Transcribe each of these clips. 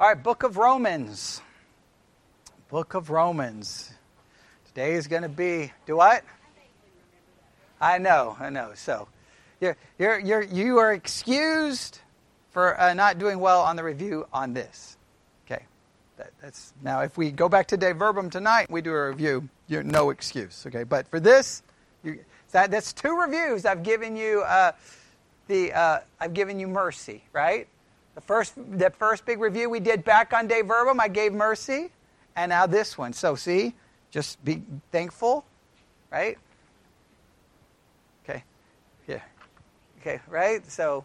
All right, Book of Romans. Book of Romans. Today is going to be, do what? I know, I know. So, you're, you're, you're, you are excused for uh, not doing well on the review on this. Okay. That, that's Now, if we go back to De Verbum tonight, we do a review, you're no excuse. Okay. But for this, you, that, that's two reviews. I've given you uh, the uh, I've given you mercy, right? The first the first big review we did back on De Verbum, I gave mercy, and now this one. So see, just be thankful, right? Okay, yeah, okay, right. So,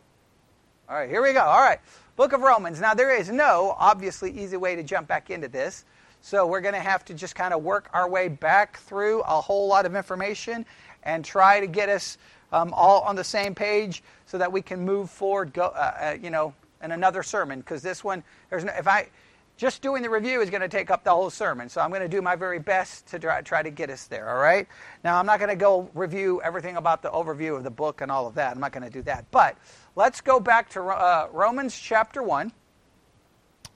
all right, here we go. All right, Book of Romans. Now there is no obviously easy way to jump back into this. So we're going to have to just kind of work our way back through a whole lot of information and try to get us um, all on the same page so that we can move forward. Go, uh, uh, you know, in another sermon because this one, there's no, if I just doing the review is going to take up the whole sermon. So I'm going to do my very best to try, try to get us there. All right. Now I'm not going to go review everything about the overview of the book and all of that. I'm not going to do that. But let's go back to uh, Romans chapter one.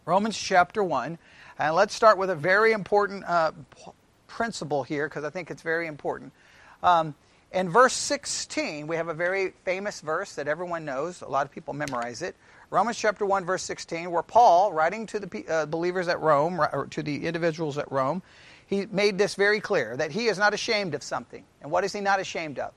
Romans chapter one, and let's start with a very important uh, principle here because I think it's very important. Um, in verse 16, we have a very famous verse that everyone knows. A lot of people memorize it. Romans chapter 1, verse 16, where Paul, writing to the uh, believers at Rome, or to the individuals at Rome, he made this very clear that he is not ashamed of something. And what is he not ashamed of?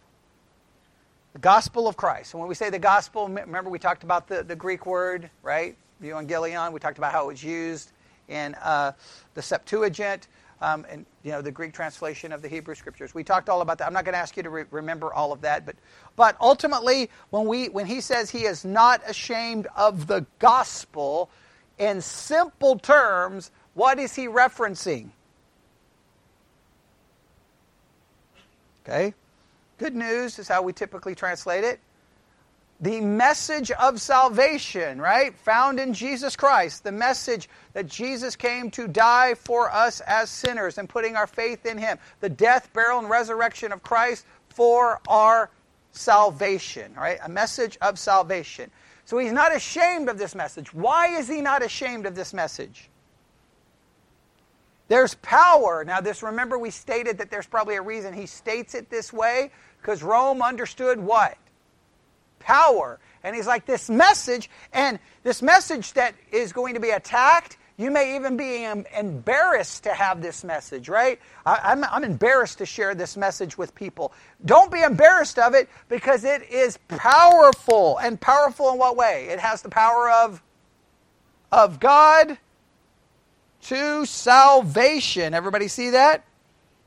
The gospel of Christ. And when we say the gospel, remember we talked about the, the Greek word, right? Evangelion. We talked about how it was used in uh, the Septuagint um, and you know the Greek translation of the Hebrew Scriptures. We talked all about that. I'm not going to ask you to re- remember all of that, but but ultimately, when we when he says he is not ashamed of the gospel, in simple terms, what is he referencing? Okay, good news is how we typically translate it the message of salvation, right? Found in Jesus Christ. The message that Jesus came to die for us as sinners and putting our faith in Him. The death, burial, and resurrection of Christ for our salvation, right? A message of salvation. So he's not ashamed of this message. Why is he not ashamed of this message? There's power. Now, this, remember, we stated that there's probably a reason he states it this way because Rome understood what? Power. And he's like, this message, and this message that is going to be attacked, you may even be embarrassed to have this message, right? I, am embarrassed to share this message with people. Don't be embarrassed of it because it is powerful. And powerful in what way? It has the power of, of God to salvation. Everybody see that?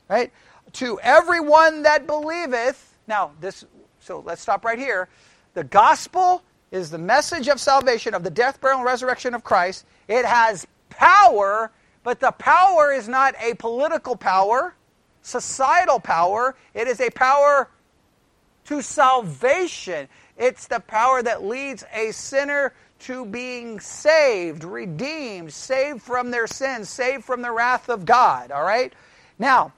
Right? To everyone that believeth. Now, this, so let's stop right here. The gospel is the message of salvation, of the death, burial, and resurrection of Christ. It has power, but the power is not a political power, societal power. It is a power to salvation. It's the power that leads a sinner to being saved, redeemed, saved from their sins, saved from the wrath of God. All right? Now,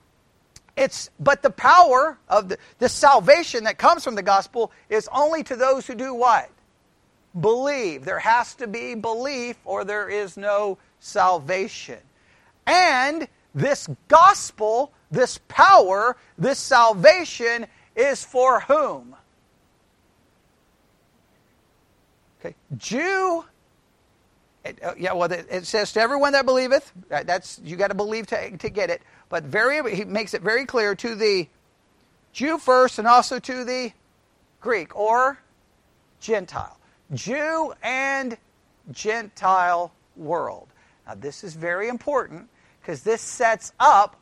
it's, but the power of the, salvation that comes from the gospel is only to those who do what? Believe. There has to be belief or there is no salvation. And this gospel, this power, this salvation is for whom? Okay, Jew. Uh, yeah, well, it, says to everyone that believeth. That's you got to believe to get it but very he makes it very clear to the Jew first and also to the Greek or Gentile. Jew and Gentile world. Now, this is very important because this sets up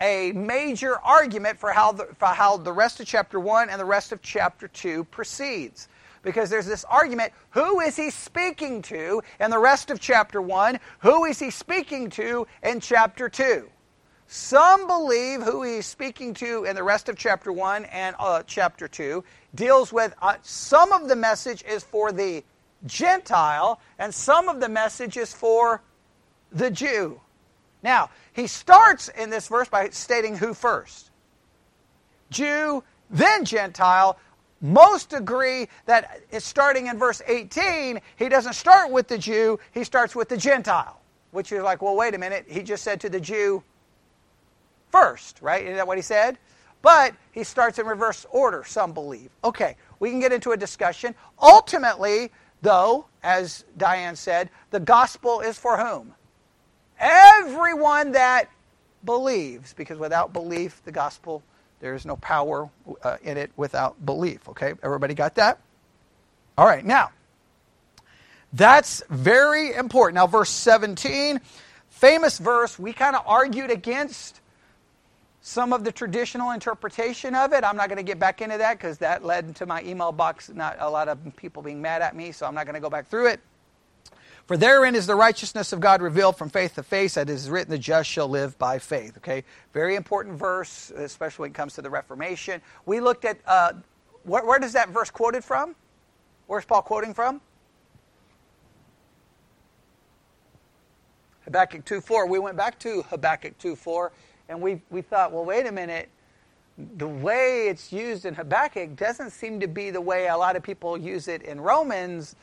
a major argument for how, the, for how the rest of chapter 1 and the rest of chapter 2 proceeds. Because there's this argument who is he speaking to in the rest of chapter 1? Who is he speaking to in chapter 2? Some believe who he's speaking to in the rest of chapter 1 and uh, chapter 2 deals with uh, some of the message is for the Gentile, and some of the message is for the Jew. Now, he starts in this verse by stating who first Jew, then Gentile. most agree that starting in verse 18. He doesn't start with the Jew, he starts with the Gentile, which is like, well, wait a minute. He just said to the Jew first, right? Isn't that what he said? But he starts in reverse order, some believe. Okay, we can get into a discussion. Ultimately, though, as Diane said, the gospel is for whom? Everyone that believes, because without belief, the gospel there is no power uh, in it without belief. Okay, everybody got that? All right, now, that's very important. Now, verse 17, famous verse, we kind of argued against some of the traditional interpretation of it. I'm not going to get back into that because that led to my email box, not a lot of people being mad at me, so I'm not going to go back through it. For therein is the righteousness of God revealed from faith to faith, it is written, the just shall live by faith. Okay, very important verse, especially when it comes to the Reformation. We looked at uh, where, where does that verse quoted from? Where's Paul quoting from? Habakkuk 2.4. We went back to Habakkuk 2.4, and we, we thought, well, wait a minute. The way it's used in Habakkuk doesn't seem to be the way a lot of people use it in Romans.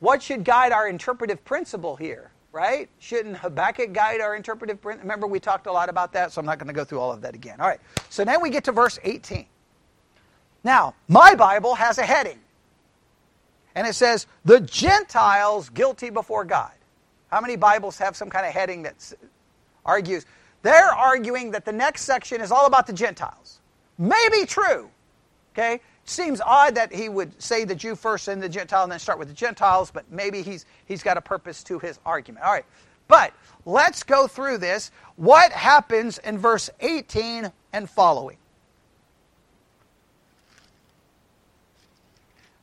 What should guide our interpretive principle here, right? Shouldn't Habakkuk guide our interpretive principle? Remember, we talked a lot about that, so I'm not going to go through all of that again. All right, so now we get to verse 18. Now, my Bible has a heading, and it says, The Gentiles guilty before God. How many Bibles have some kind of heading that argues? They're arguing that the next section is all about the Gentiles. Maybe true, okay? Seems odd that he would say the Jew first and the Gentile and then start with the Gentiles, but maybe he's, he's got a purpose to his argument. All right. But let's go through this. What happens in verse 18 and following?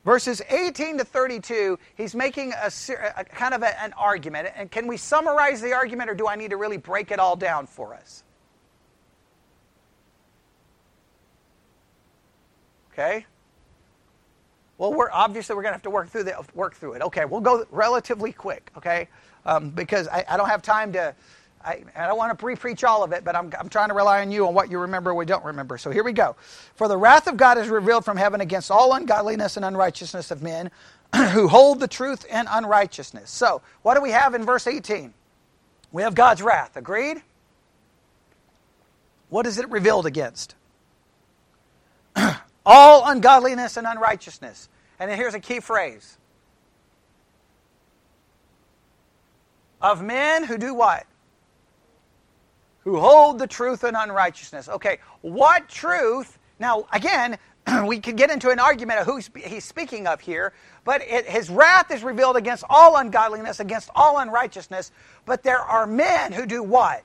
Verses 18 to 32, he's making a, a kind of a, an argument. And can we summarize the argument, or do I need to really break it all down for us? Okay? Well, we're obviously we're going to have to work through the, work through it. Okay, we'll go relatively quick. Okay, um, because I, I, don't have time to. I, I don't want to pre-preach all of it, but I'm, I'm trying to rely on you on what you remember we don't remember. So here we go. For the wrath of God is revealed from heaven against all ungodliness and unrighteousness of men who hold the truth in unrighteousness. So what do we have in verse 18? We have God's wrath. Agreed? What is it revealed against? all ungodliness and unrighteousness. And then here's a key phrase of men who do what? Who hold the truth in unrighteousness. Okay, what truth? Now, again, we could get into an argument of who he's speaking of here, but it, his wrath is revealed against all ungodliness, against all unrighteousness. But there are men who do what?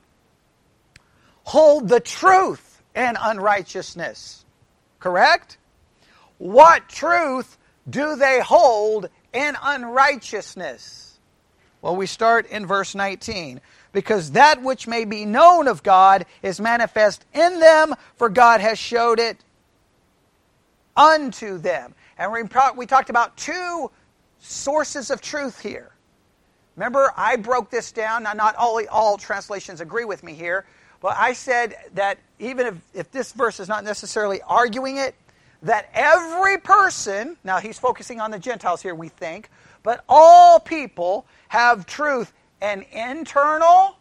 Hold the truth in unrighteousness. Correct? What truth do they hold in unrighteousness? Well, we start in verse 19. Because that which may be known of God is manifest in them, for God has showed it unto them. And we, we talked about two sources of truth here. Remember, I broke this down. Now, not all, all translations agree with me here, but I said that even if, if this verse is not necessarily arguing it, that every person, now he's focusing on the Gentiles here, we think, but all people have truth an internal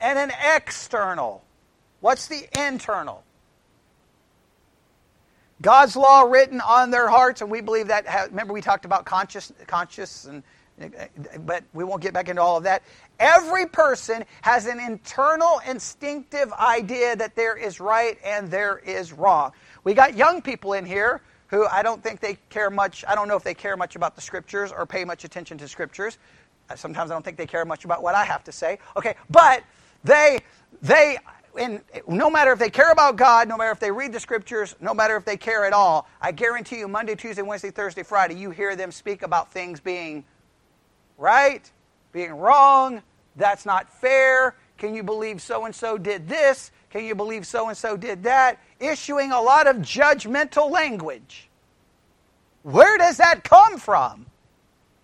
and an external. What's the internal? God's law written on their hearts, and we believe that. Remember, we talked about conscious, conscious, and but we won't get back into all of that. Every person has an internal, instinctive idea that there is right and there is wrong. We got young people in here who I don't think they care much. I don't know if they care much about the scriptures or pay much attention to scriptures. Sometimes I don't think they care much about what I have to say. Okay, but they they and no matter if they care about God, no matter if they read the scriptures, no matter if they care at all, I guarantee you Monday, Tuesday, Wednesday, Thursday, Friday, you hear them speak about things being right, being wrong, that's not fair. Can you believe so and so did this? Can you believe so and so did that? Issuing a lot of judgmental language. Where does that come from?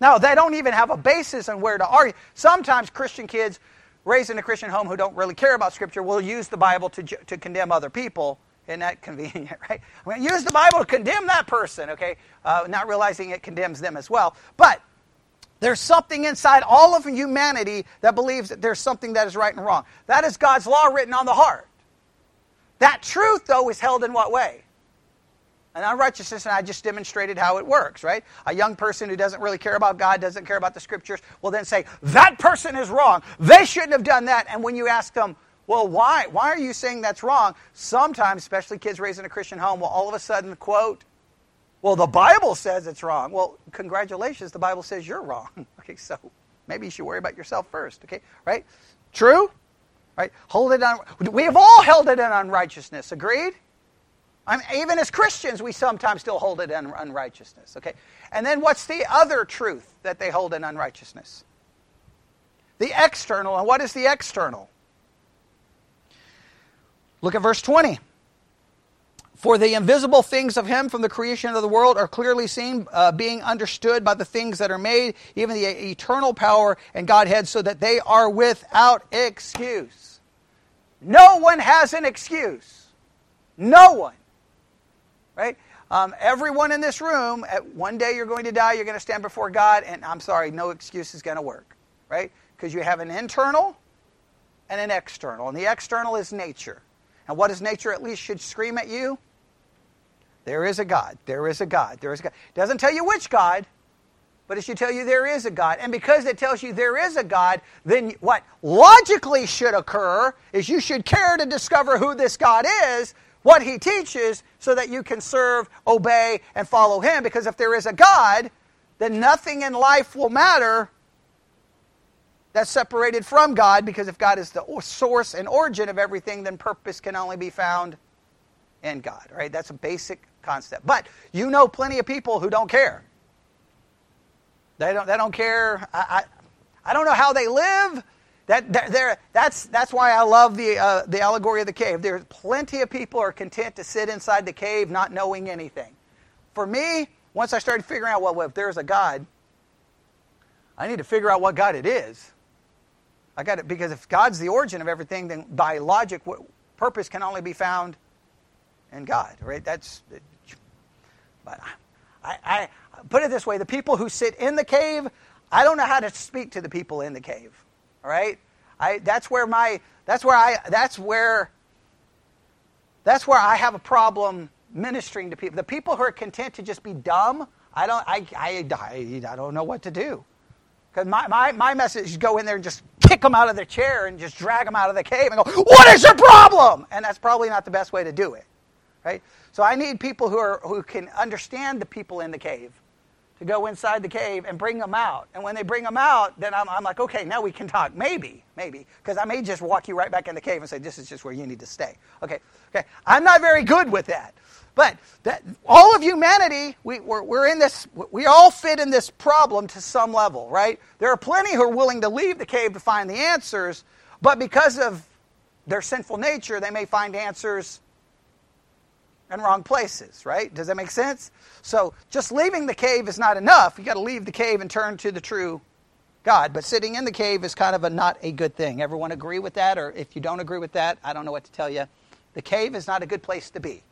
Now, they don't even have a basis on where to argue. Sometimes Christian kids raised in a Christian home who don't really care about Scripture will use the Bible to, to condemn other people Isn't that convenient, right? I'm to use the Bible to condemn that person, okay? Uh, not realizing it condemns them as well. But there's something inside all of humanity that believes that there's something that is right and wrong. That is God's law written on the heart. That truth, though, is held in what way? And unrighteousness, and I just demonstrated how it works, right? A young person who doesn't really care about God, doesn't care about the scriptures, will then say, That person is wrong. They shouldn't have done that. And when you ask them, Well, why? Why are you saying that's wrong? Sometimes, especially kids raised in a Christian home, will all of a sudden quote, Well, the Bible says it's wrong. Well, congratulations, the Bible says you're wrong. okay, so maybe you should worry about yourself first, okay? Right? True? Right? Hold it on. We have all held it in unrighteousness. Agreed? I mean, even as Christians, we sometimes still hold it in unrighteousness. Okay, and then what's the other truth that they hold in unrighteousness? The external, and what is the external? Look at verse 20. For the invisible things of him from the creation of the world are clearly seen, uh, being understood by the things that are made, even the eternal power and Godhead, so that they are without excuse. No one has an excuse. No one right? Um, everyone in this room, at one day you're going to die, you're going to stand before God, and I'm sorry, no excuse is going to work, right? Because you have an internal and an external, and the external is nature. And what is nature at least should scream at you? There is a God. There is a God. There is a God. Doesn't tell you which God, but it should tell you there is a God. And because it tells you there is a God, then what logically should occur is you should care to discover who this God is what he teaches so that you can serve, obey, and follow him. Because if there is a God, then nothing in life will matter that's separated from God. Because if God is the source and origin of everything, then purpose can only be found in God. Right? That's a basic concept. But you know plenty of people who don't care. They don't, they don't care. I, I, I don't know how they live. That, that that's, that's why I love the, uh, the allegory of the cave. There's plenty of people are content to sit inside the cave not knowing anything. For me, once I started figuring out, well, if there's a God, I need to figure out what God it is. I got it because if God's the origin of everything, then by logic, what purpose can only be found in God, right? That's. But I, I put it this way: the people who sit in the cave, I don't know how to speak to the people in the cave. All right? I, that's where my that's where I that's where that's where I have a problem ministering to people. The people who are content to just be dumb, I don't I I, I, I don't know what to do. Because my, my, my message is go in there and just kick them out of their chair and just drag them out of the cave and go, What is your problem? And that's probably not the best way to do it. Right? So I need people who are who can understand the people in the cave to go inside the cave and bring them out. And when they bring them out, then I'm, I'm like, okay, now we can talk. Maybe, maybe. Because I may just walk you right back in the cave and say, this is just where you need to stay. Okay, okay. I'm not very good with that. But that, all of humanity, we, we're, we're in this, we all fit in this problem to some level, right? There are plenty who are willing to leave the cave to find the answers, but because of their sinful nature, they may find answers in wrong places, right? Does that make sense? So just leaving the cave is not enough. You got to leave the cave and turn to the true God. But sitting in the cave is kind of a not a good thing. Everyone agree with that? Or if you don't agree with that, I don't know what to tell you. The cave is not a good place to be.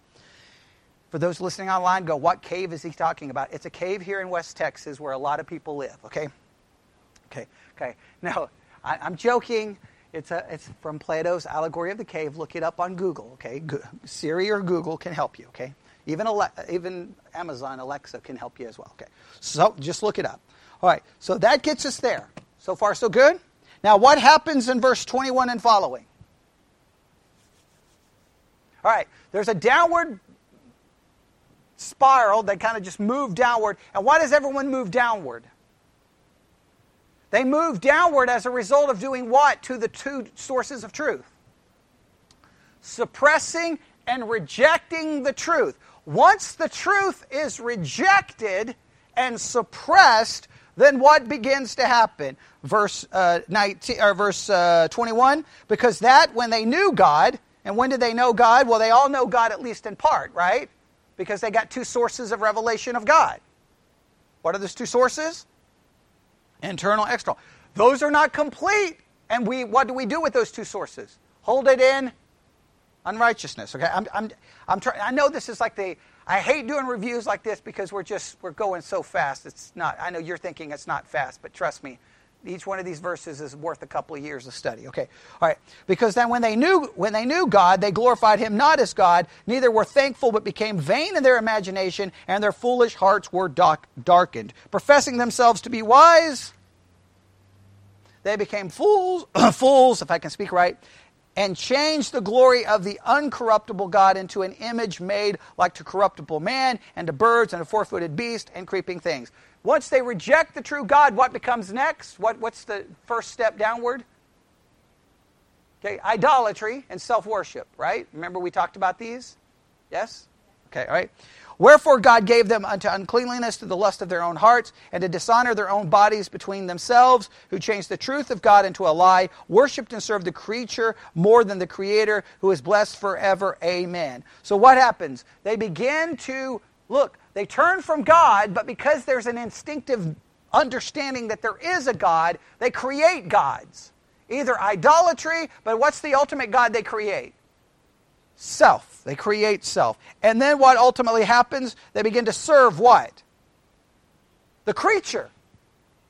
For those listening online, go, what cave is he talking about? It's a cave here in West Texas where a lot of people live, okay? Okay, okay. Now, I, I'm joking. It's, a, it's from Plato's Allegory of the Cave. Look it up on Google, okay? Go, Siri or Google can help you, okay? Even, Ale- even Amazon Alexa can help you as well, okay? So just look it up. All right, so that gets us there. So far, so good? Now, what happens in verse 21 and following? All right, there's a downward spiral that kind of just moved downward. And why does everyone move downward? They move downward as a result of doing what to the two sources of truth? Suppressing and rejecting the truth. Once the truth is rejected and suppressed, then what begins to happen? Verse uh, 19 or verse uh, 21. Because that when they knew God, and when did they know God? Well, they all know God at least in part, right? Because they got two sources of revelation of God. What are those two sources? Internal, external. Those are not complete. And we, what do we do with those two sources? Hold it in unrighteousness. Okay, I'm, I'm, I'm trying. I know this is like the. I hate doing reviews like this because we're just we're going so fast. It's not. I know you're thinking it's not fast, but trust me, each one of these verses is worth a couple of years of study. Okay, all right. Because then when they knew when they knew God, they glorified Him not as God, neither were thankful, but became vain in their imagination, and their foolish hearts were dark, darkened. Professing themselves to be wise, they became fools. fools, if I can speak right, and changed the glory of the uncorruptible God into an image made like to corruptible man and to birds and a four footed beast and creeping things. Once they reject the true God, what becomes next? What, what's the first step downward? Okay, idolatry and self worship, right? Remember we talked about these? Yes? Okay, all right. Wherefore God gave them unto uncleanliness to the lust of their own hearts, and to dishonor their own bodies between themselves, who changed the truth of God into a lie, worshipped and served the creature more than the Creator, who is blessed forever. Amen. So what happens? They begin to look, they turn from God, but because there's an instinctive understanding that there is a God, they create gods. Either idolatry, but what's the ultimate God they create? self. They create self. And then what ultimately happens? They begin to serve what? The creature.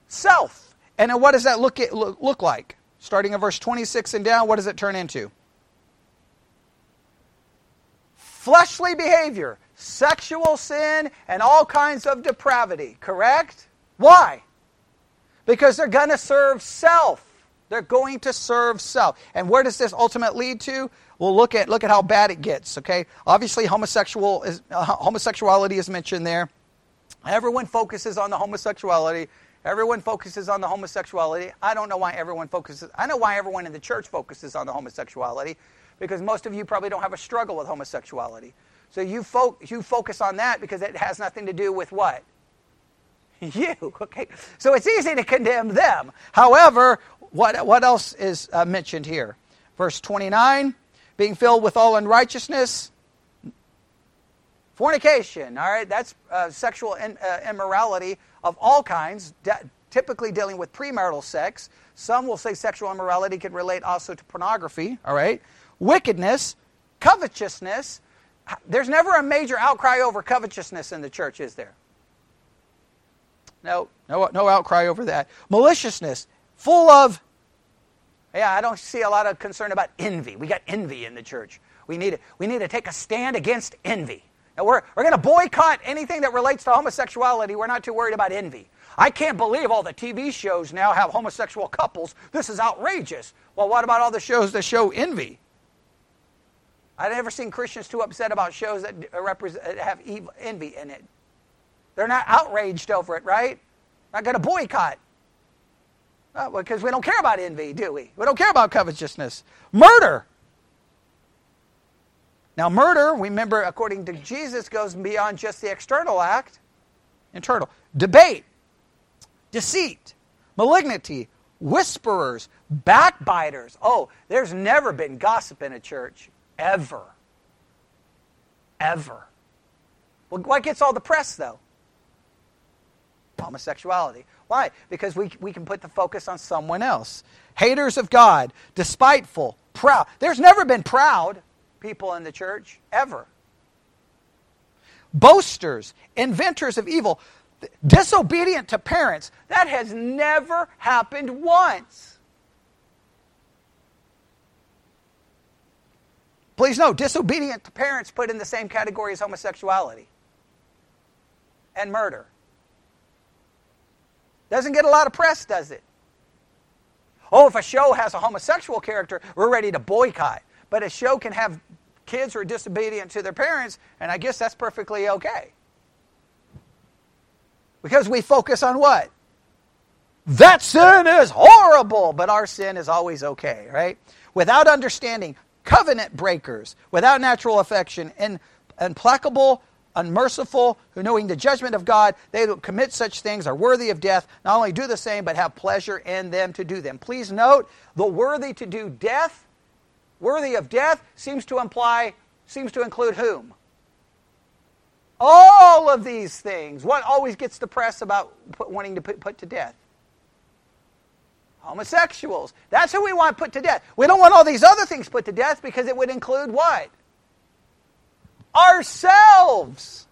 Self. And what does that look, look like? Starting in verse 26 and down, what does it turn into? Fleshly behavior, sexual sin, and all kinds of depravity. Correct? Why? Because they're going to serve self. They're going to serve self. And where does this ultimately lead to? Well, look at look at how bad it gets. Okay, obviously homosexual is, uh, homosexuality is mentioned there. Everyone focuses on the homosexuality. Everyone focuses on the homosexuality. I don't know why everyone focuses. I know why everyone in the church focuses on the homosexuality, because most of you probably don't have a struggle with homosexuality. So you fo- you focus on that because it has nothing to do with what you. Okay, so it's easy to condemn them. However, what what else is uh, mentioned here? Verse twenty nine being filled with all unrighteousness, fornication, all right, that's uh, sexual in, uh, immorality of all kinds, de- typically dealing with premarital sex. Some will say sexual immorality could relate also to pornography, all right, wickedness, covetousness. There's never a major outcry over covetousness in the church, is there? No, no, no outcry over that. Maliciousness, full of yeah, I don't see a lot of concern about envy. We got envy in the church. We need we need to take a stand against envy. Now we're, we're going to boycott anything that relates to homosexuality. We're not too worried about envy. I can't believe all the TV shows now have homosexual couples. This is outrageous. Well, what about all the shows that show envy? I've never seen Christians too upset about shows that have evil, envy in it. They're not outraged over it, right? Not going to boycott. Uh, because we don't care about envy, do we? We don't care about covetousness. Murder. Now, murder, remember, according to Jesus, goes beyond just the external act, internal. Debate, deceit, malignity, whisperers, backbiters. Oh, there's never been gossip in a church, ever. Ever. Well, what gets all the press, though? Homosexuality. Why? Because we, we can put the focus on someone else. Haters of God, despiteful, proud. There's never been proud people in the church, ever. Boasters, inventors of evil, disobedient to parents. That has never happened once. Please note, disobedient to parents put in the same category as homosexuality and murder. Doesn't get a lot of press, does it? Oh, if a show has a homosexual character, we're ready to boycott. But a show can have kids who are disobedient to their parents, and I guess that's perfectly okay. Because we focus on what? That sin is horrible, but our sin is always okay, right? Without understanding, covenant breakers, without natural affection, and implacable unmerciful, who knowing the judgment of God, they who commit such things are worthy of death, not only do the same, but have pleasure in them to do them. Please note, the worthy to do death, worthy of death, seems to imply, seems to include whom? All of these things. What always gets the press about put, wanting to put, put to death? Homosexuals. That's who we want put to death. We don't want all these other things put to death because it would include what? Ourselves.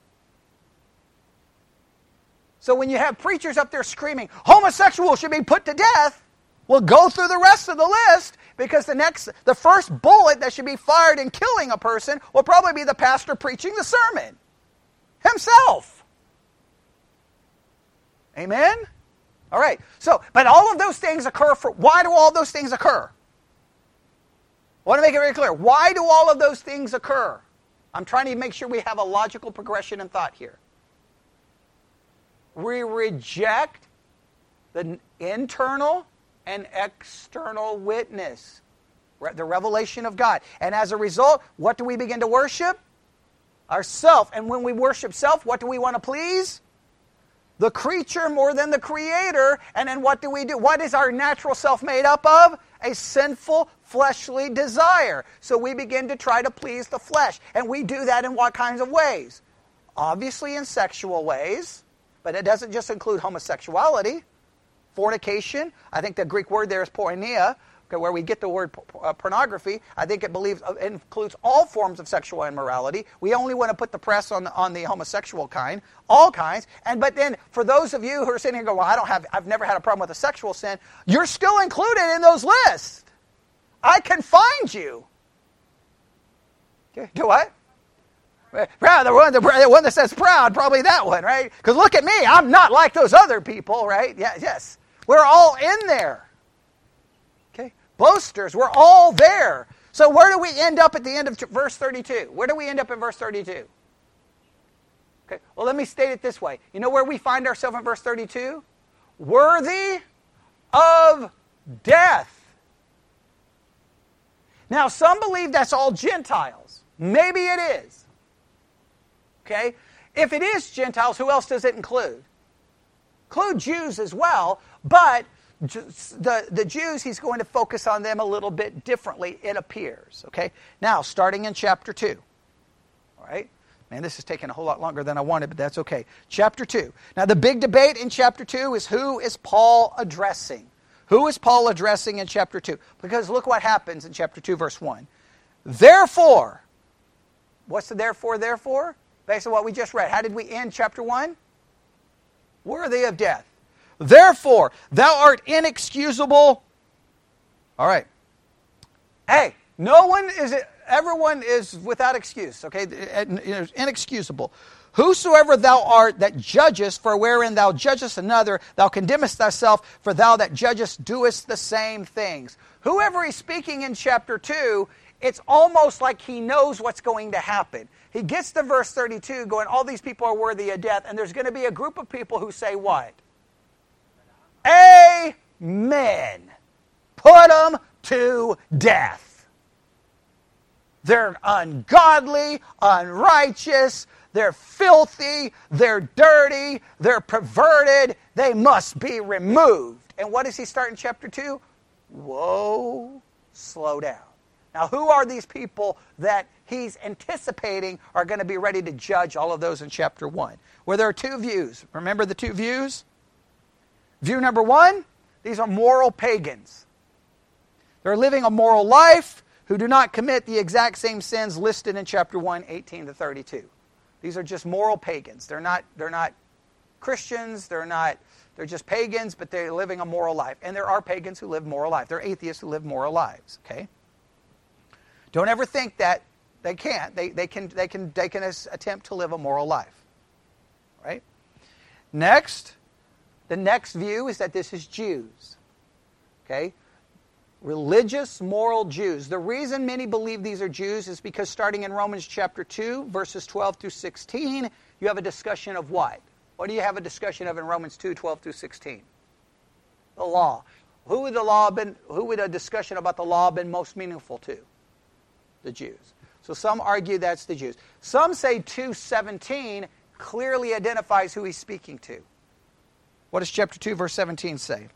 So when you have preachers up there screaming, homosexuals should be put to death, we'll go through the rest of the list because the next the first bullet that should be fired in killing a person will probably be the pastor preaching the sermon himself. Amen? All right. So, but all of those things occur for why do all those things occur? I want to make it very clear. Why do all of those things occur? I'm trying to make sure we have a logical progression in thought here. We reject the internal and external witness, the revelation of God. And as a result, what do we begin to worship? Ourself. And when we worship self, what do we want to please? The creature more than the creator. And then what do we do? What is our natural self made up of? A sinful, fleshly desire. So we begin to try to please the flesh. And we do that in what kinds of ways? Obviously, in sexual ways, but it doesn't just include homosexuality fornication. I think the Greek word there is porneia, where we get the word uh, pornography. I think it believes uh, includes all forms of sexual immorality. We only want to put the press on the, on the homosexual kind, all kinds. And but then for those of you who are sitting here going, well, I don't have, I've never had a problem with a sexual sin. You're still included in those lists. I can find you. Do what? Proud, the one, the one that says proud, probably that one, right? Because look at me, I'm not like those other people, right? Yeah, yes. We're all in there. Boasters, we're all there. So where do we end up at the end of verse 32? Where do we end up in verse 32? Okay, well, let me state it this way. You know where we find ourselves in verse 32? Worthy of death. Now, some believe that's all Gentiles. Maybe it is. Okay? If it is Gentiles, who else does it include? Include Jews as well, but the, the Jews, he's going to focus on them a little bit differently, it appears. Okay? Now, starting in chapter 2. All right? Man, this is taking a whole lot longer than I wanted, but that's okay. Chapter 2. Now, the big debate in chapter 2 is who is Paul addressing? Who is Paul addressing in chapter 2? Because look what happens in chapter 2, verse 1. Therefore, what's the therefore, therefore? Based on what we just read. How did we end chapter 1? Worthy of death. Therefore, thou art inexcusable. All right. Hey, no one is, everyone is without excuse, okay? Inexcusable. Whosoever thou art that judgest, for wherein thou judgest another, thou condemnest thyself, for thou that judgest doest the same things. Whoever he's speaking in chapter 2, it's almost like he knows what's going to happen. He gets to verse 32 going, All these people are worthy of death, and there's going to be a group of people who say, What? Amen. Put them to death. They're ungodly, unrighteous, they're filthy, they're dirty, they're perverted, they must be removed. And what does he start in chapter 2? Whoa, slow down. Now, who are these people that he's anticipating are going to be ready to judge all of those in chapter 1? Where there are two views. Remember the two views? View number one these are moral pagans. They're living a moral life who do not commit the exact same sins listed in chapter 1, 18 to 32. These are just moral pagans. They're not, they're not Christians, they're not they're just pagans, but they're living a moral life. And there are pagans who live moral lives. There are atheists who live moral lives, okay? Don't ever think that they can't. They, they can they can they can attempt to live a moral life. Right? Next, the next view is that this is Jews. Okay? Religious, moral Jews. The reason many believe these are Jews is because starting in Romans chapter 2, verses 12 through 16, you have a discussion of what? What do you have a discussion of in Romans 2, 12 through 16? The law. Who would the law been who would a discussion about the law have been most meaningful to? The Jews. So some argue that's the Jews. Some say 217 clearly identifies who he's speaking to. What does chapter 2, verse 17 say?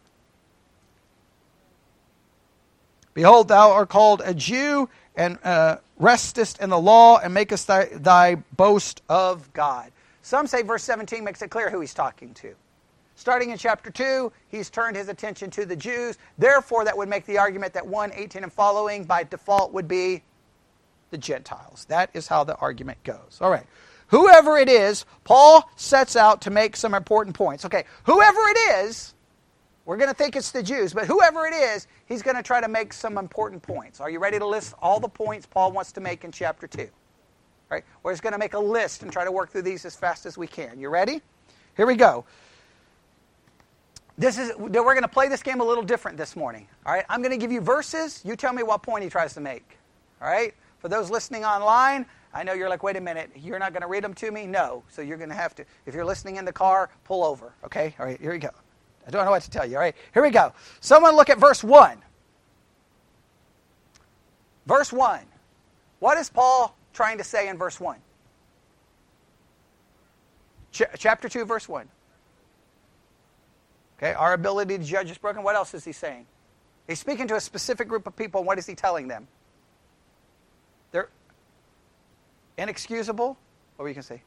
Behold, thou art called a Jew and uh, restest in the law and makest thy, thy boast of God. Some say verse 17 makes it clear who he's talking to. Starting in chapter 2, he's turned his attention to the Jews. Therefore, that would make the argument that 118 and following by default would be the Gentiles. That is how the argument goes. All right. Whoever it is, Paul sets out to make some important points. Okay, whoever it is, we're going to think it's the Jews, but whoever it is, he's going to try to make some important points. Are you ready to list all the points Paul wants to make in chapter 2? Right? We're just going to make a list and try to work through these as fast as we can. You ready? Here we go. This is we're going to play this game a little different this morning. All right? I'm going to give you verses, you tell me what point he tries to make. All right? For those listening online, I know you're like, wait a minute, you're not going to read them to me? No. So you're going to have to, if you're listening in the car, pull over. Okay? All right, here we go. I don't know what to tell you. All right, here we go. Someone look at verse 1. Verse 1. What is Paul trying to say in verse 1? Ch- chapter 2, verse 1. Okay, our ability to judge is broken. What else is he saying? He's speaking to a specific group of people, what is he telling them? They're inexcusable? What were you going to say?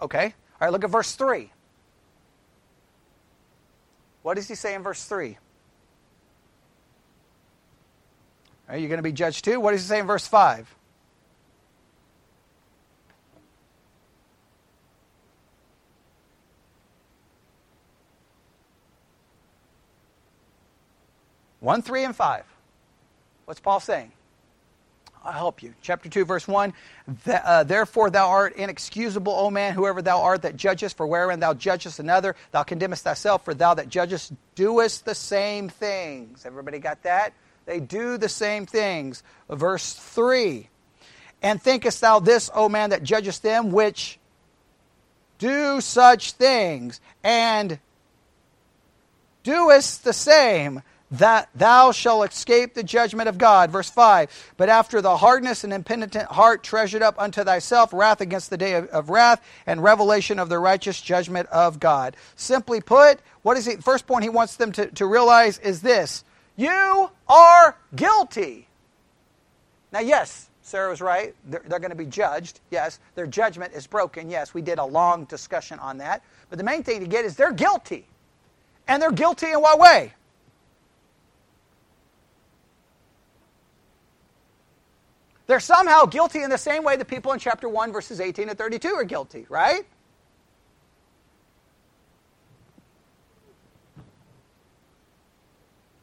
Okay. All right, look at verse 3. What does he say in verse 3? Are you going to be judged too? What does he say in verse 5? One, three, and five. What's Paul saying? I'll help you. Chapter 2, verse 1. Uh, Therefore thou art inexcusable, O man, whoever thou art that judgest, for wherein thou judgest another, thou condemnest thyself, for thou that judgest doest the same things. Everybody got that? They do the same things. Verse 3. And thinkest thou this, O man, that judgest them which do such things, and doest the same, that thou shalt escape the judgment of God. Verse 5 But after the hardness and impenitent heart treasured up unto thyself wrath against the day of, of, wrath and revelation of the righteous judgment of God. Simply put, what is the first point he wants them to, to realize is this You are guilty. Now, yes, Sarah was right. They're, they're going to be judged. Yes. Their judgment is broken. Yes. We did a long discussion on that. But the main thing to get is they're guilty. And they're guilty in what way? They're somehow guilty in the same way the people in chapter 1, verses 18 and 32 are guilty, right?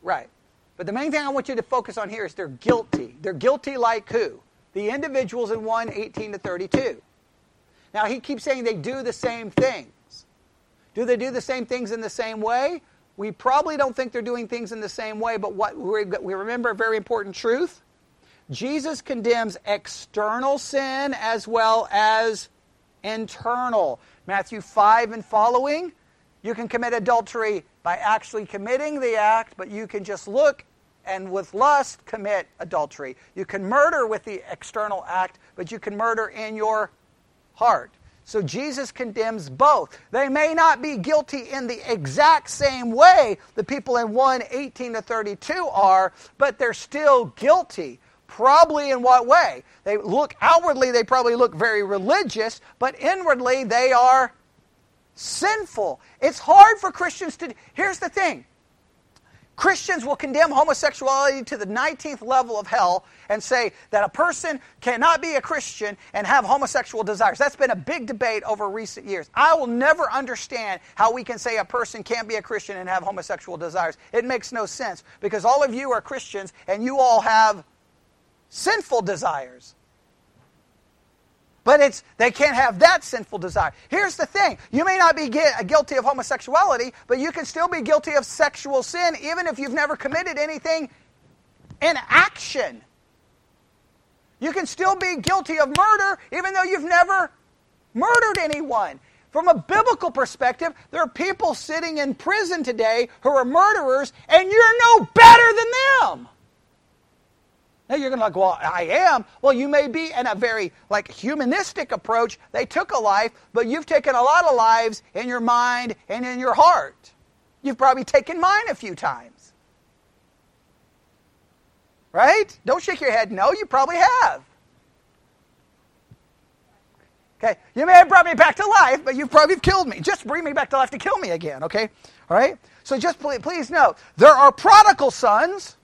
Right. But the main thing I want you to focus on here is they're guilty. They're guilty like who? The individuals in 1, 18 to 32. Now, he keeps saying they do the same things. Do they do the same things in the same way? We probably don't think they're doing things in the same way, but what we remember a very important truth Jesus condemns external sin as well as internal. Matthew 5 and following, you can commit adultery by actually committing the act, but you can just look and with lust commit adultery. You can murder with the external act, but you can murder in your heart. So Jesus condemns both. They may not be guilty in the exact same way the people in 1 18 to 32 are, but they're still guilty. Probably in what way? They look outwardly, they probably look very religious, but inwardly they are sinful. It's hard for Christians to. Here's the thing Christians will condemn homosexuality to the 19th level of hell and say that a person cannot be a Christian and have homosexual desires. That's been a big debate over recent years. I will never understand how we can say a person can't be a Christian and have homosexual desires. It makes no sense because all of you are Christians and you all have sinful desires. But it's they can't have that sinful desire. Here's the thing: you may not be uh, guilty of homosexuality, but you can still be guilty of sexual sin, even if you've never committed anything in action. You can still be guilty of murder, even though you've never murdered anyone. From a biblical perspective, there are people sitting in prison today who are murderers, and you're no better than them. Now you're going to like, well, I am. Well, you may be in a very like humanistic approach. They took a life, but you've taken a lot of lives in your mind and in your heart. You've probably taken mine a few times. Right? Don't shake your head. No, you probably have. Okay? You may have brought me back to life, but you've probably killed me. Just bring me back to life to kill me again, okay? All right? So just please, please note there are prodigal sons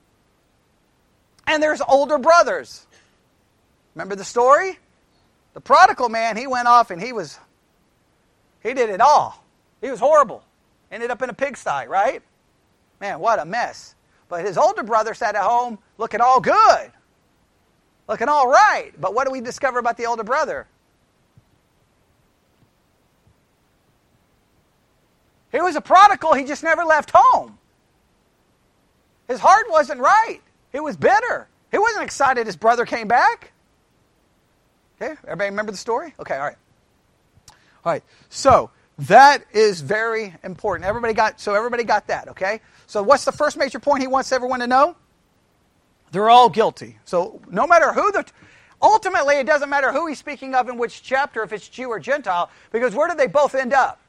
and there's older brothers. Remember the story? The prodigal man, he went off and he was, he did it all. He was horrible. Ended up in a pigsty, right? Man, what a mess. But his older brother sat at home looking all good, looking all right. But what do we discover about the older brother? He was a prodigal, he just never left home. His heart wasn't right. He was bitter. He wasn't excited his brother came back. Okay, everybody remember the story? Okay, all right. All right. So, that is very important. Everybody got so everybody got that, okay? So what's the first major point he wants everyone to know? They're all guilty. So no matter who the ultimately it doesn't matter who he's speaking of in which chapter if it's Jew or Gentile because where do they both end up?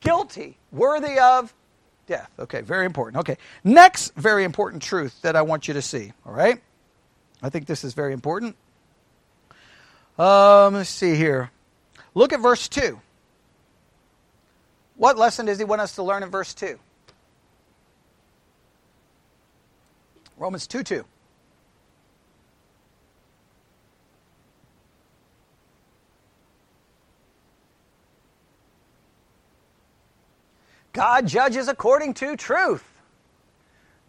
Guilty, worthy of death. Okay, very important. Okay. Next very important truth that I want you to see, all right? I think this is very important. Um, let's see here. Look at verse 2. What lesson does he want us to learn in verse 2? Romans 2 2. God judges according to truth.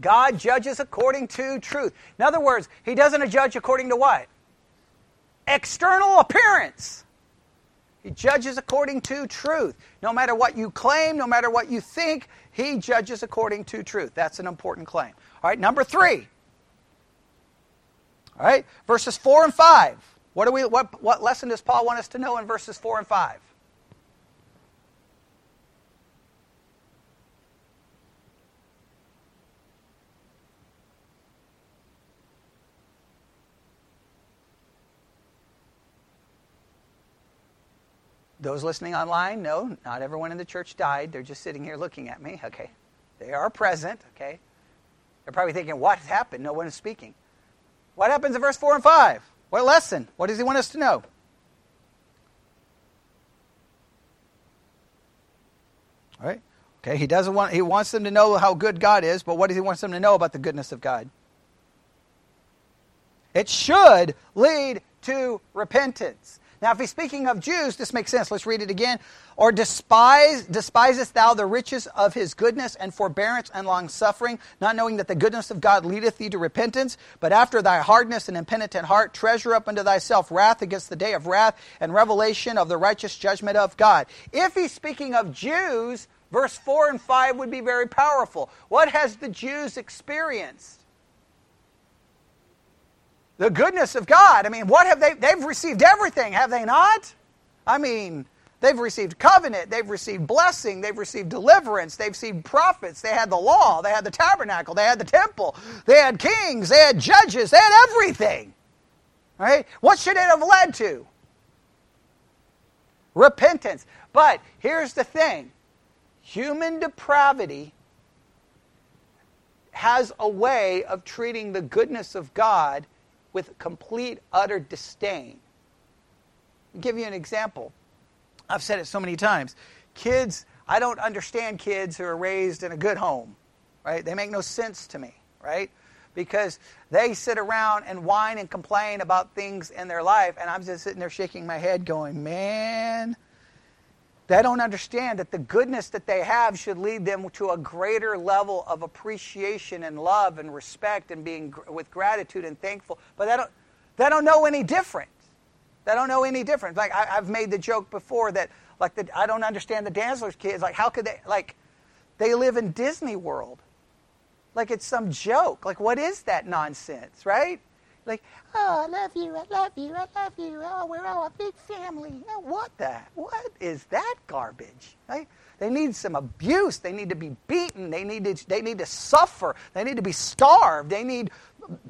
God judges according to truth. In other words, He doesn't judge according to what? External appearance. He judges according to truth. No matter what you claim, no matter what you think, he judges according to truth. That's an important claim. All right, number three. All right, verses four and five. What do we what what lesson does Paul want us to know in verses four and five? Those listening online, no, not everyone in the church died. They're just sitting here looking at me. Okay. They are present. Okay. They're probably thinking, what happened? No one is speaking. What happens in verse 4 and 5? What lesson? What does he want us to know? All right. Okay, he doesn't want he wants them to know how good God is, but what does he want them to know about the goodness of God? It should lead to repentance. Now, if he's speaking of Jews, this makes sense. Let's read it again. Or despise, despisest thou the riches of his goodness and forbearance and long suffering, not knowing that the goodness of God leadeth thee to repentance, but after thy hardness and impenitent heart, treasure up unto thyself wrath against the day of wrath and revelation of the righteous judgment of God. If he's speaking of Jews, verse 4 and 5 would be very powerful. What has the Jews experienced? The goodness of God. I mean, what have they? They've received everything, have they not? I mean, they've received covenant, they've received blessing, they've received deliverance, they've received prophets, they had the law, they had the tabernacle, they had the temple, they had kings, they had judges, they had everything. Right? What should it have led to? Repentance. But here's the thing human depravity has a way of treating the goodness of God with complete, utter disdain. I'll give you an example. I've said it so many times. Kids, I don't understand kids who are raised in a good home, right? They make no sense to me, right? Because they sit around and whine and complain about things in their life, and I'm just sitting there shaking my head going, man, they don't understand that the goodness that they have should lead them to a greater level of appreciation and love and respect and being with gratitude and thankful. But they don't, they don't know any different. They don't know any different. Like I, have made the joke before that, like the, I don't understand the Dazzlers kids. Like how could they? Like they live in Disney World. Like it's some joke. Like what is that nonsense, right? Like, oh, I love you, I love you, I love you. Oh, we're all a big family. Oh, what the? What is that garbage? Right? They need some abuse. They need to be beaten. They need to, they need to suffer. They need to be starved. They need,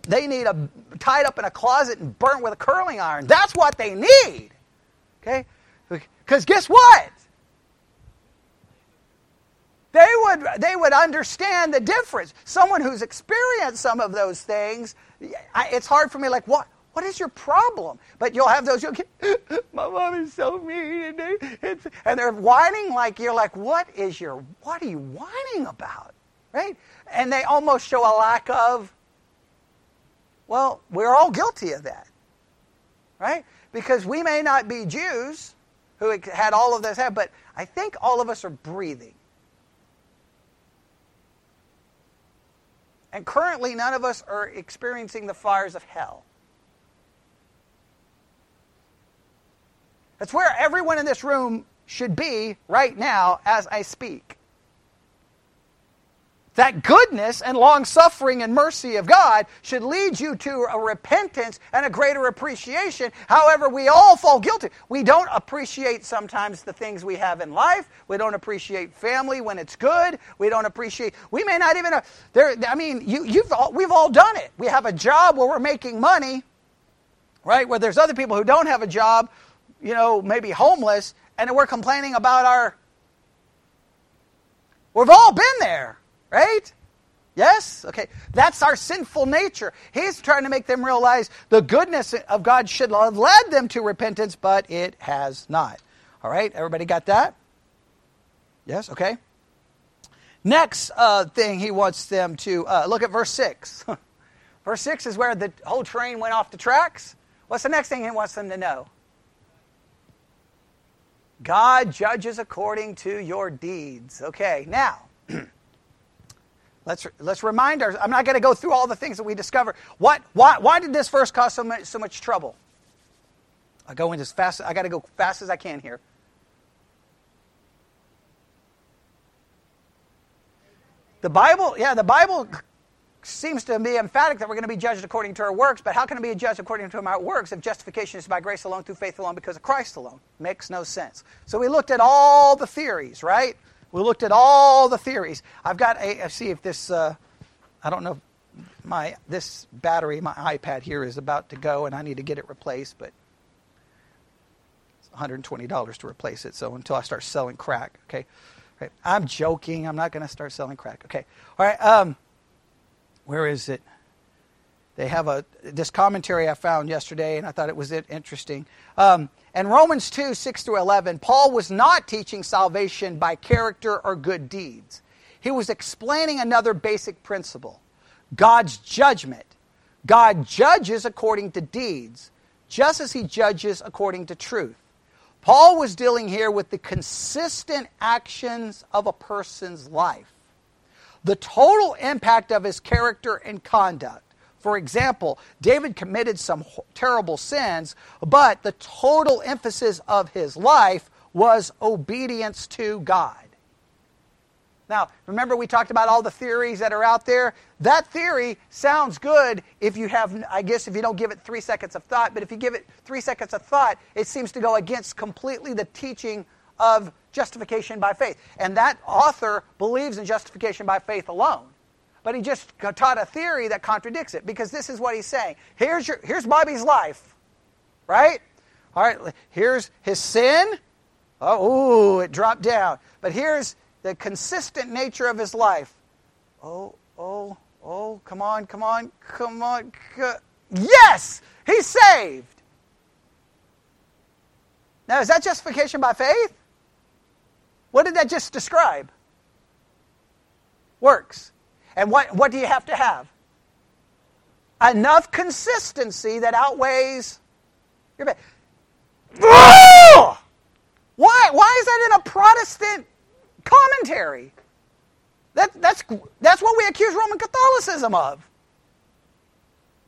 they need a, tied up in a closet and burnt with a curling iron. That's what they need. Okay? Because guess what? They would, they would understand the difference. Someone who's experienced some of those things, it's hard for me, like, what, What is your problem? But you'll have those, you'll get, my mom is so mean. And, and they're whining like, you're like, what is your, what are you whining about? Right? And they almost show a lack of, well, we're all guilty of that. Right? Because we may not be Jews who had all of this, but I think all of us are breathing. And currently, none of us are experiencing the fires of hell. That's where everyone in this room should be right now as I speak. That goodness and long suffering and mercy of God should lead you to a repentance and a greater appreciation. However, we all fall guilty. We don't appreciate sometimes the things we have in life. We don't appreciate family when it's good. We don't appreciate. We may not even. Uh, there. I mean, you, you've all, we've all done it. We have a job where we're making money, right? Where there's other people who don't have a job, you know, maybe homeless, and we're complaining about our. We've all been there. Right? Yes? Okay. That's our sinful nature. He's trying to make them realize the goodness of God should have led them to repentance, but it has not. All right? Everybody got that? Yes? Okay. Next uh, thing he wants them to uh, look at verse 6. verse 6 is where the whole train went off the tracks. What's the next thing he wants them to know? God judges according to your deeds. Okay, now. Let's, let's remind ourselves. I'm not going to go through all the things that we discover. What, why, why did this verse cause so much, so much trouble? I go in as fast. I got to go fast as I can here. The Bible, yeah, the Bible seems to be emphatic that we're going to be judged according to our works, but how can it be judged according to our works if justification is by grace alone, through faith alone, because of Christ alone? Makes no sense. So we looked at all the theories, right? We looked at all the theories. I've got a, see if this, uh, I don't know, my this battery, my iPad here is about to go, and I need to get it replaced, but it's $120 to replace it. So until I start selling crack, okay. Right. I'm joking. I'm not going to start selling crack. Okay. All right. Um, where is it? They have a this commentary I found yesterday, and I thought it was interesting. Um, and Romans 2 6 through 11, Paul was not teaching salvation by character or good deeds. He was explaining another basic principle God's judgment. God judges according to deeds, just as he judges according to truth. Paul was dealing here with the consistent actions of a person's life, the total impact of his character and conduct. For example, David committed some terrible sins, but the total emphasis of his life was obedience to God. Now, remember we talked about all the theories that are out there? That theory sounds good if you have, I guess, if you don't give it three seconds of thought, but if you give it three seconds of thought, it seems to go against completely the teaching of justification by faith. And that author believes in justification by faith alone but he just taught a theory that contradicts it because this is what he's saying. Here's, your, here's Bobby's life, right? All right, here's his sin. Oh, ooh, it dropped down. But here's the consistent nature of his life. Oh, oh, oh, come on, come on, come on. Yes, he's saved. Now, is that justification by faith? What did that just describe? Works. And what, what do you have to have? Enough consistency that outweighs your bad. Why? Why is that in a Protestant commentary? That, that's, that's what we accuse Roman Catholicism of.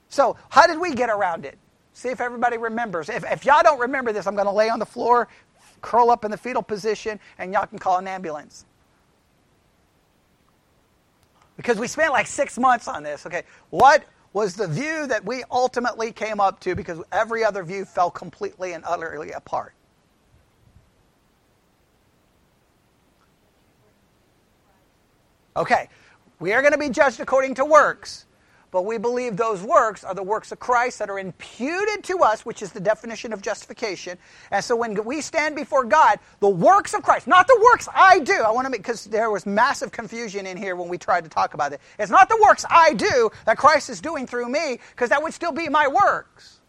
So, how did we get around it? See if everybody remembers. If, if y'all don't remember this, I'm going to lay on the floor, curl up in the fetal position, and y'all can call an ambulance because we spent like six months on this. Okay, what was the view that we ultimately came up to because every other view fell completely and utterly apart? Okay, we are going to be judged according to works but we believe those works are the works of Christ that are imputed to us, which is the definition of justification. And so when we stand before God, the works of Christ, not the works I do. I want to make, because there was massive confusion in here when we tried to talk about it. It's not the works I do that Christ is doing through me, because that would still be my works.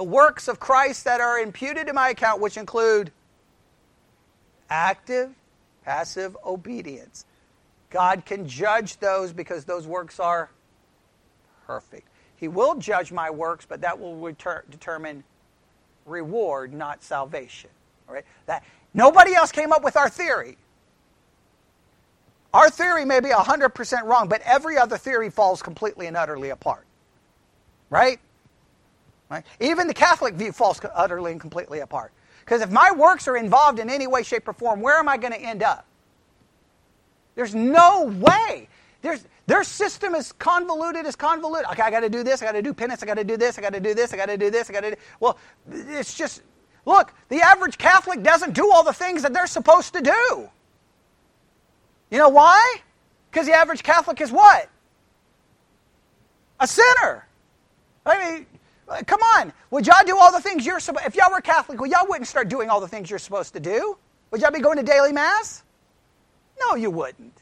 the works of Christ that are imputed to my account, which include active, passive obedience. God can judge those because those works are perfect. He will judge my works, but that will return, determine reward, not salvation. All right? That nobody else came up with our theory. Our theory may be 100% wrong, but every other theory falls completely and utterly apart. Right? right? Even the Catholic view falls utterly and completely apart. Because if my works are involved in any way, shape, or form, where am I going to end up? There's no way. There's, their system is convoluted as convoluted. Okay, I got to do this. I got to do penance. I got to do this. I got to do this. I got to do this. I got to do. Well, it's just look. The average Catholic doesn't do all the things that they're supposed to do. You know why? Because the average Catholic is what? A sinner. I mean, come on. Would y'all do all the things you're supposed? If y'all were Catholic, well, y'all wouldn't start doing all the things you're supposed to do. Would y'all be going to daily mass? No, you wouldn't.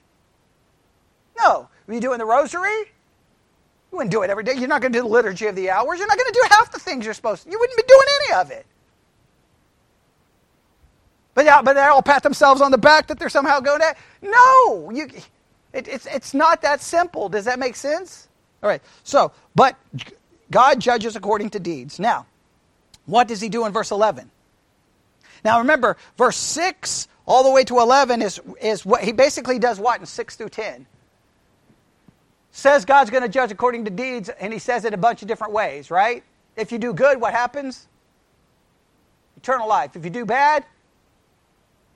No. Were you doing the rosary? You wouldn't do it every day. You're not going to do the liturgy of the hours. You're not going to do half the things you're supposed to. You wouldn't be doing any of it. But yeah, but they all pat themselves on the back that they're somehow going to. No, you, it, it's it's not that simple. Does that make sense? All right. So, but God judges according to deeds. Now, what does He do in verse eleven? Now remember, verse six all the way to 11 is, is what he basically does what in 6 through 10? Says God's going to judge according to deeds, and he says it a bunch of different ways, right? If you do good, what happens? Eternal life. If you do bad,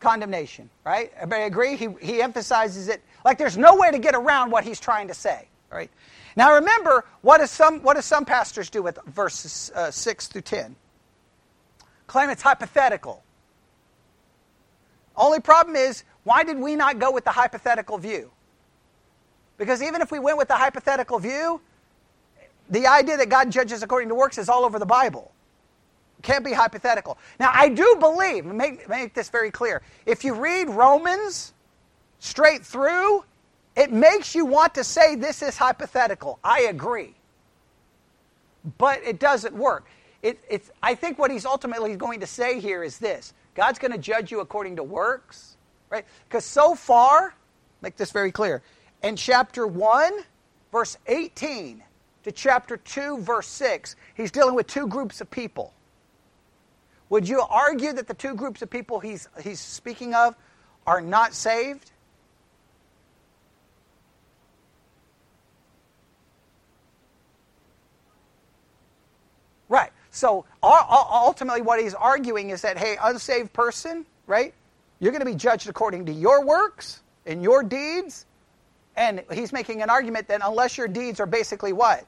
condemnation, right? Everybody agree? He, he emphasizes it like there's no way to get around what he's trying to say, right? Now remember, what, is some, what do some pastors do with verses uh, 6 through 10? Claim it's hypothetical. Only problem is, why did we not go with the hypothetical view? Because even if we went with the hypothetical view, the idea that God judges according to works is all over the Bible. Can't be hypothetical. Now, I do believe, make, make this very clear, if you read Romans straight through, it makes you want to say this is hypothetical. I agree. But it doesn't work. It, it's, I think what he's ultimately going to say here is this God's going to judge you according to works, right? Because so far, make this very clear, in chapter 1, verse 18 to chapter 2, verse 6, he's dealing with two groups of people. Would you argue that the two groups of people he's, he's speaking of are not saved? Right. So ultimately, what he's arguing is that, hey, unsaved person, right? You're going to be judged according to your works and your deeds. And he's making an argument that unless your deeds are basically what?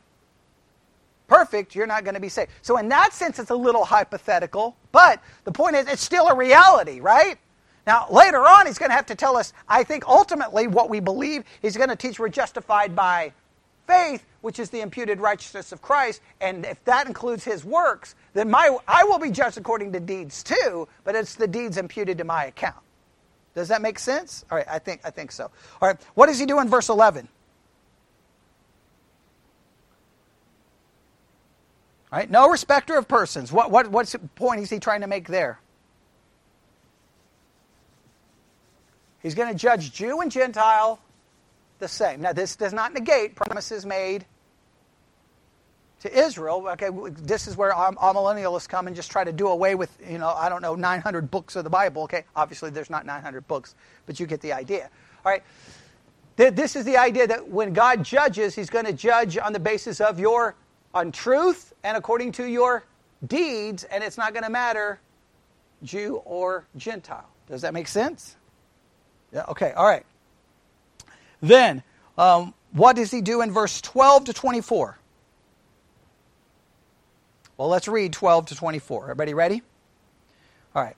Perfect, you're not going to be saved. So, in that sense, it's a little hypothetical. But the point is, it's still a reality, right? Now, later on, he's going to have to tell us, I think ultimately what we believe, he's going to teach we're justified by faith, which is the imputed righteousness of Christ, and if that includes his works, then my, I will be judged according to deeds too, but it's the deeds imputed to my account. Does that make sense? All right, I think, I think so. All right, what does he do in verse 11? All right, no respecter of persons. What, what, what's point is he trying to make there? He's going to judge Jew and Gentile the same. Now, this does not negate promises made to Israel. Okay, this is where amillennialists come and just try to do away with, you know, I don't know, 900 books of the Bible. Okay, obviously there's not 900 books, but you get the idea. All right, this is the idea that when God judges, He's going to judge on the basis of your on truth and according to your deeds, and it's not going to matter Jew or Gentile. Does that make sense? Yeah. Okay. All right. Then, um, what does he do in verse 12 to 24? Well, let's read 12 to 24. Everybody ready? All right.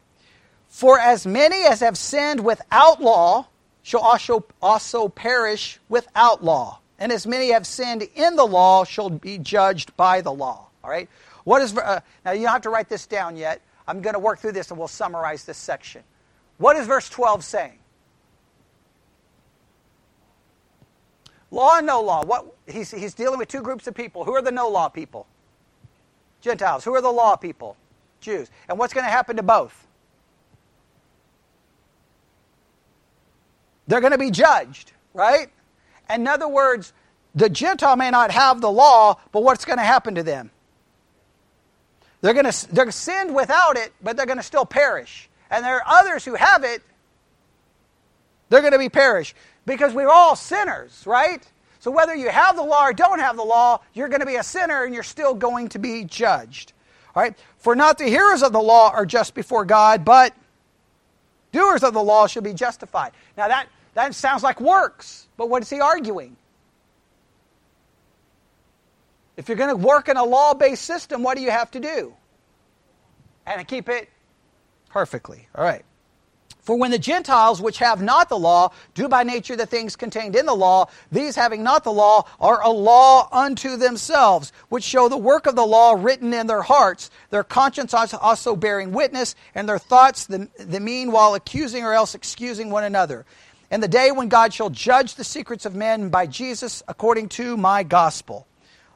For as many as have sinned without law shall also, also perish without law, and as many have sinned in the law shall be judged by the law. All right. What is uh, now? You don't have to write this down yet. I'm going to work through this and we'll summarize this section. What is verse 12 saying? Law and no law. What he's, he's dealing with two groups of people. Who are the no law people? Gentiles. Who are the law people? Jews. And what's going to happen to both? They're going to be judged, right? In other words, the Gentile may not have the law, but what's going to happen to them? They're going to they're sinned without it, but they're going to still perish. And there are others who have it, they're going to be perished because we're all sinners, right? So whether you have the law or don't have the law, you're going to be a sinner and you're still going to be judged. All right? For not the hearers of the law are just before God, but doers of the law shall be justified. Now that that sounds like works, but what is he arguing? If you're going to work in a law based system, what do you have to do? And keep it perfectly. All right. For when the Gentiles, which have not the law, do by nature the things contained in the law, these having not the law are a law unto themselves, which show the work of the law written in their hearts, their conscience also bearing witness, and their thoughts the, the meanwhile accusing or else excusing one another. And the day when God shall judge the secrets of men by Jesus according to my gospel.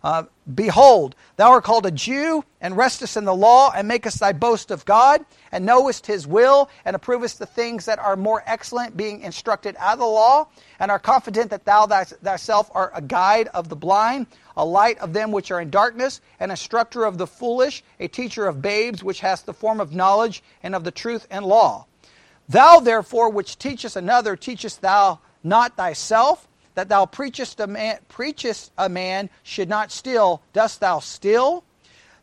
Uh, Behold, thou art called a Jew, and restest in the law, and makest thy boast of God, and knowest his will, and approvest the things that are more excellent, being instructed out of the law, and are confident that thou thyself art a guide of the blind, a light of them which are in darkness, an instructor of the foolish, a teacher of babes, which hast the form of knowledge and of the truth and law. Thou therefore, which teachest another, teachest thou not thyself? That thou preachest a man, preachest a man should not steal, dost thou steal?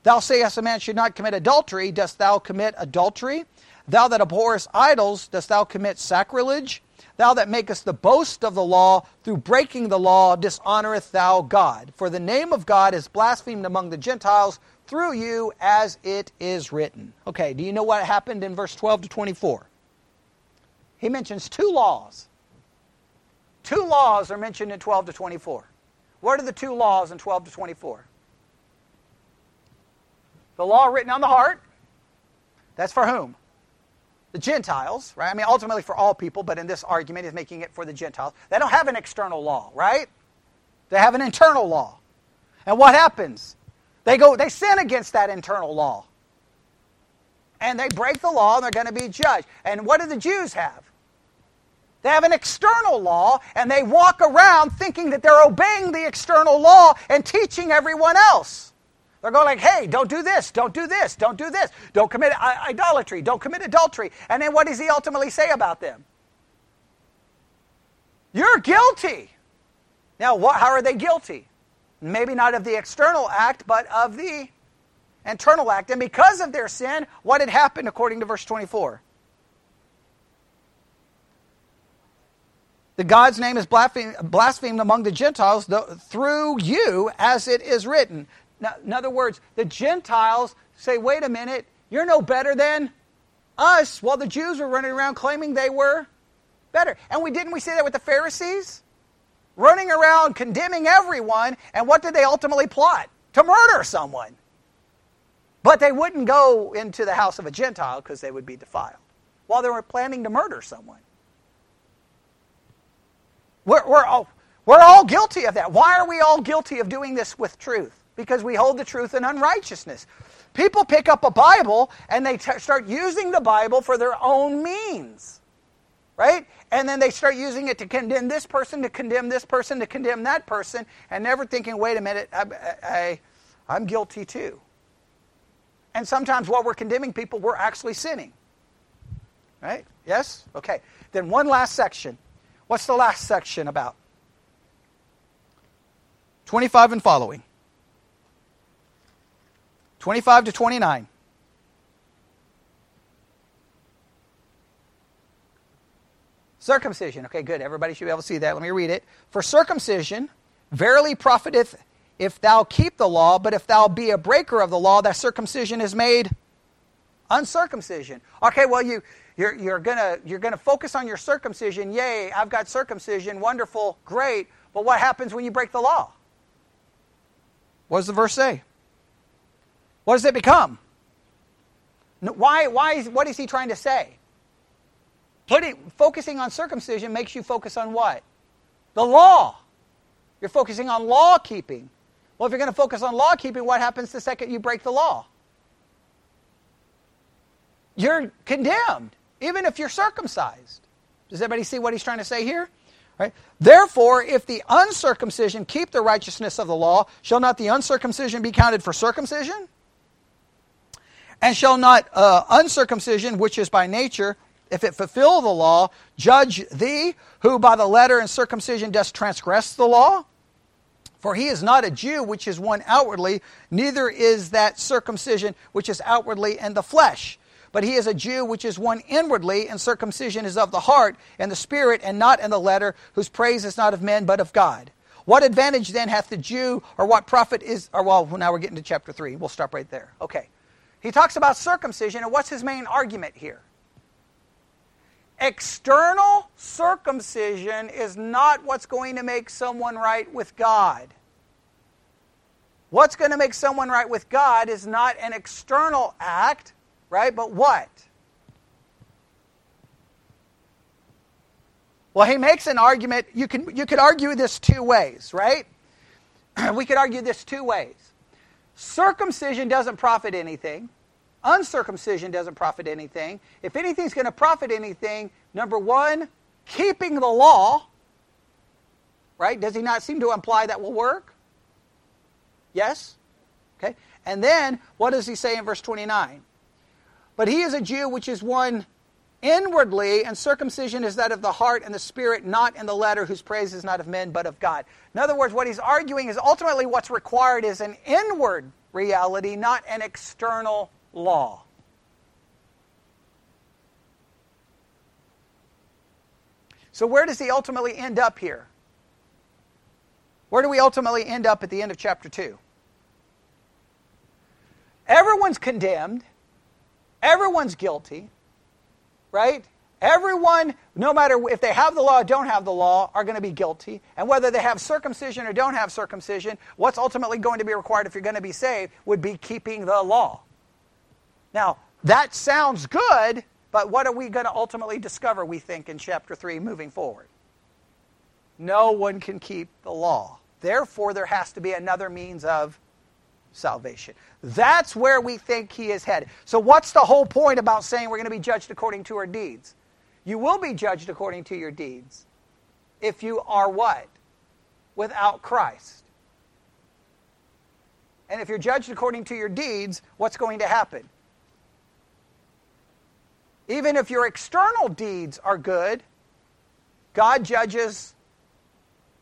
Thou sayest a man should not commit adultery, dost thou commit adultery? Thou that abhorrest idols, dost thou commit sacrilege? Thou that makest the boast of the law, through breaking the law, dishonoreth thou God. For the name of God is blasphemed among the Gentiles through you, as it is written. Okay, do you know what happened in verse 12 to 24? He mentions two laws Two laws are mentioned in 12 to 24. What are the two laws in 12 to 24? The law written on the heart. That's for whom? The Gentiles, right? I mean, ultimately for all people, but in this argument, he's making it for the Gentiles. They don't have an external law, right? They have an internal law. And what happens? They go, they sin against that internal law. And they break the law and they're going to be judged. And what do the Jews have? They have an external law and they walk around thinking that they're obeying the external law and teaching everyone else. They're going like, hey, don't do this, don't do this, don't do this, don't commit idolatry, don't commit adultery. And then what does he ultimately say about them? You're guilty. Now, what, how are they guilty? Maybe not of the external act, but of the internal act. And because of their sin, what had happened according to verse 24? That God's name is blasphemed among the Gentiles through you, as it is written. In other words, the Gentiles say, wait a minute, you're no better than us, while the Jews were running around claiming they were better. And we didn't we say that with the Pharisees? Running around condemning everyone, and what did they ultimately plot? To murder someone. But they wouldn't go into the house of a Gentile because they would be defiled, while they were planning to murder someone. We're, we're, all, we're all guilty of that. Why are we all guilty of doing this with truth? Because we hold the truth in unrighteousness. People pick up a Bible and they t- start using the Bible for their own means, right? And then they start using it to condemn this person, to condemn this person, to condemn that person, and never thinking, wait a minute, I, I, I'm guilty too. And sometimes while we're condemning people, we're actually sinning. Right? Yes? Okay. Then one last section. What's the last section about? 25 and following. 25 to 29. Circumcision. Okay, good. Everybody should be able to see that. Let me read it. For circumcision verily profiteth if thou keep the law, but if thou be a breaker of the law, that circumcision is made uncircumcision. Okay, well, you, you're, you're going you're gonna focus on your circumcision. Yay, I've got circumcision. Wonderful, great. But what happens when you break the law? What does the verse say? What does it become? Why, why is, what is he trying to say? Putting, focusing on circumcision makes you focus on what? The law. You're focusing on law keeping. Well, if you're going to focus on law keeping, what happens the second you break the law? You're condemned, even if you're circumcised. Does everybody see what he's trying to say here? Right? Therefore, if the uncircumcision keep the righteousness of the law, shall not the uncircumcision be counted for circumcision? And shall not uh, uncircumcision, which is by nature, if it fulfill the law, judge thee, who by the letter and circumcision dost transgress the law? For he is not a Jew, which is one outwardly, neither is that circumcision which is outwardly in the flesh. But he is a Jew, which is one inwardly, and circumcision is of the heart and the spirit, and not in the letter, whose praise is not of men, but of God. What advantage then hath the Jew, or what profit is, or well, now we're getting to chapter 3. We'll stop right there. Okay. He talks about circumcision, and what's his main argument here? External circumcision is not what's going to make someone right with God. What's going to make someone right with God is not an external act, right? But what? Well, he makes an argument. You, can, you could argue this two ways, right? we could argue this two ways. Circumcision doesn't profit anything uncircumcision doesn't profit anything. If anything's going to profit anything, number one, keeping the law, right? Does he not seem to imply that will work? Yes? Okay. And then, what does he say in verse 29? But he is a Jew which is one inwardly, and circumcision is that of the heart and the spirit, not in the letter, whose praise is not of men, but of God. In other words, what he's arguing is ultimately what's required is an inward reality, not an external law. So, where does he ultimately end up here? Where do we ultimately end up at the end of chapter 2? Everyone's condemned, everyone's guilty, right? Everyone, no matter if they have the law or don't have the law, are going to be guilty. And whether they have circumcision or don't have circumcision, what's ultimately going to be required if you're going to be saved would be keeping the law. Now, that sounds good, but what are we going to ultimately discover, we think, in chapter 3 moving forward? No one can keep the law. Therefore, there has to be another means of salvation. That's where we think he is headed. So, what's the whole point about saying we're going to be judged according to our deeds? You will be judged according to your deeds if you are what? Without Christ. And if you're judged according to your deeds, what's going to happen? Even if your external deeds are good, God judges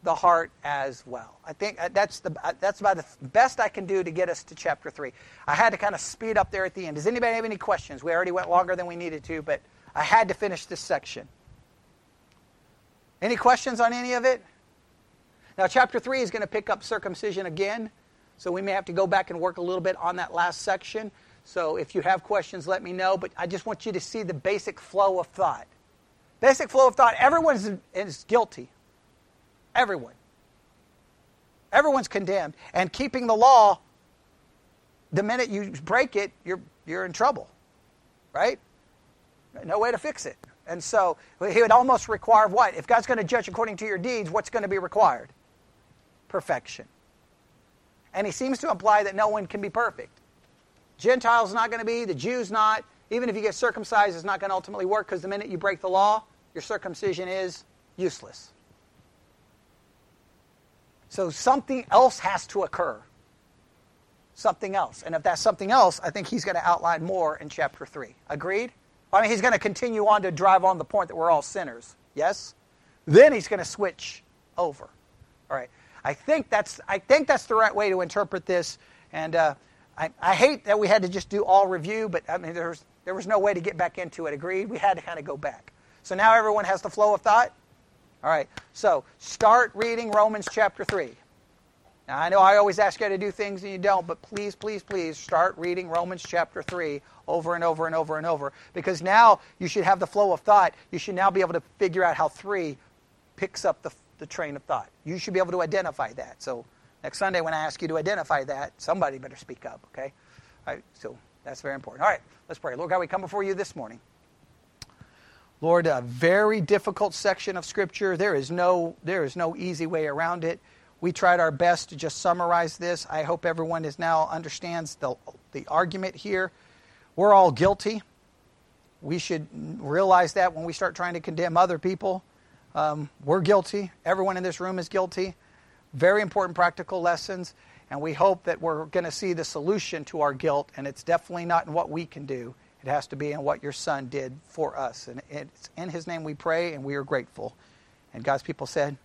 the heart as well. I think uh, that's the uh, that's about the best I can do to get us to chapter 3. I had to kind of speed up there at the end. Does anybody have any questions? We already went longer than we needed to, but I had to finish this section. Any questions on any of it? Now chapter 3 is going to pick up circumcision again, so we may have to go back and work a little bit on that last section. So if you have questions, let me know. But I just want you to see the basic flow of thought. Basic flow of thought. Everyone is, is guilty. Everyone. Everyone's condemned. And keeping the law, the minute you break it, you're, you're in trouble. Right? No way to fix it. And so he would almost require what? If God's going to judge according to your deeds, what's going to be required? Perfection. And he seems to imply that no one can be perfect. Gentiles not going to be, the Jews not. Even if you get circumcised, it's not going to ultimately work because the minute you break the law, your circumcision is useless. So something else has to occur. Something else. And if that's something else, I think he's going to outline more in chapter 3. Agreed? I mean, he's going to continue on to drive on the point that we're all sinners. Yes? Then he's going to switch over. All right. I think that's, I think that's the right way to interpret this. And uh, I, I hate that we had to just do all review, but I mean, there was, there was no way to get back into it. Agreed? We had to kind of go back. So now everyone has the flow of thought? All right. So start reading Romans chapter 3. Now, I know I always ask you to do things and you don't, but please, please, please start reading Romans chapter 3 over and over and over and over because now you should have the flow of thought. You should now be able to figure out how 3 picks up the, the train of thought. You should be able to identify that. So Next Sunday, when I ask you to identify that, somebody better speak up, okay? All right, so that's very important. All right, let's pray. Lord God, we come before you this morning. Lord, a very difficult section of Scripture. There is no, there is no easy way around it. we tried our best to just summarize this. I hope everyone is now understands the, the argument here. We're all guilty. We should realize that when we start trying to condemn other people. Um, we're guilty. Everyone in this room is guilty. Very important practical lessons. And we hope that we're going to see the solution to our guilt. And it's definitely not in what we can do, it has to be in what your son did for us. And it's in his name we pray, and we are grateful. And God's people said,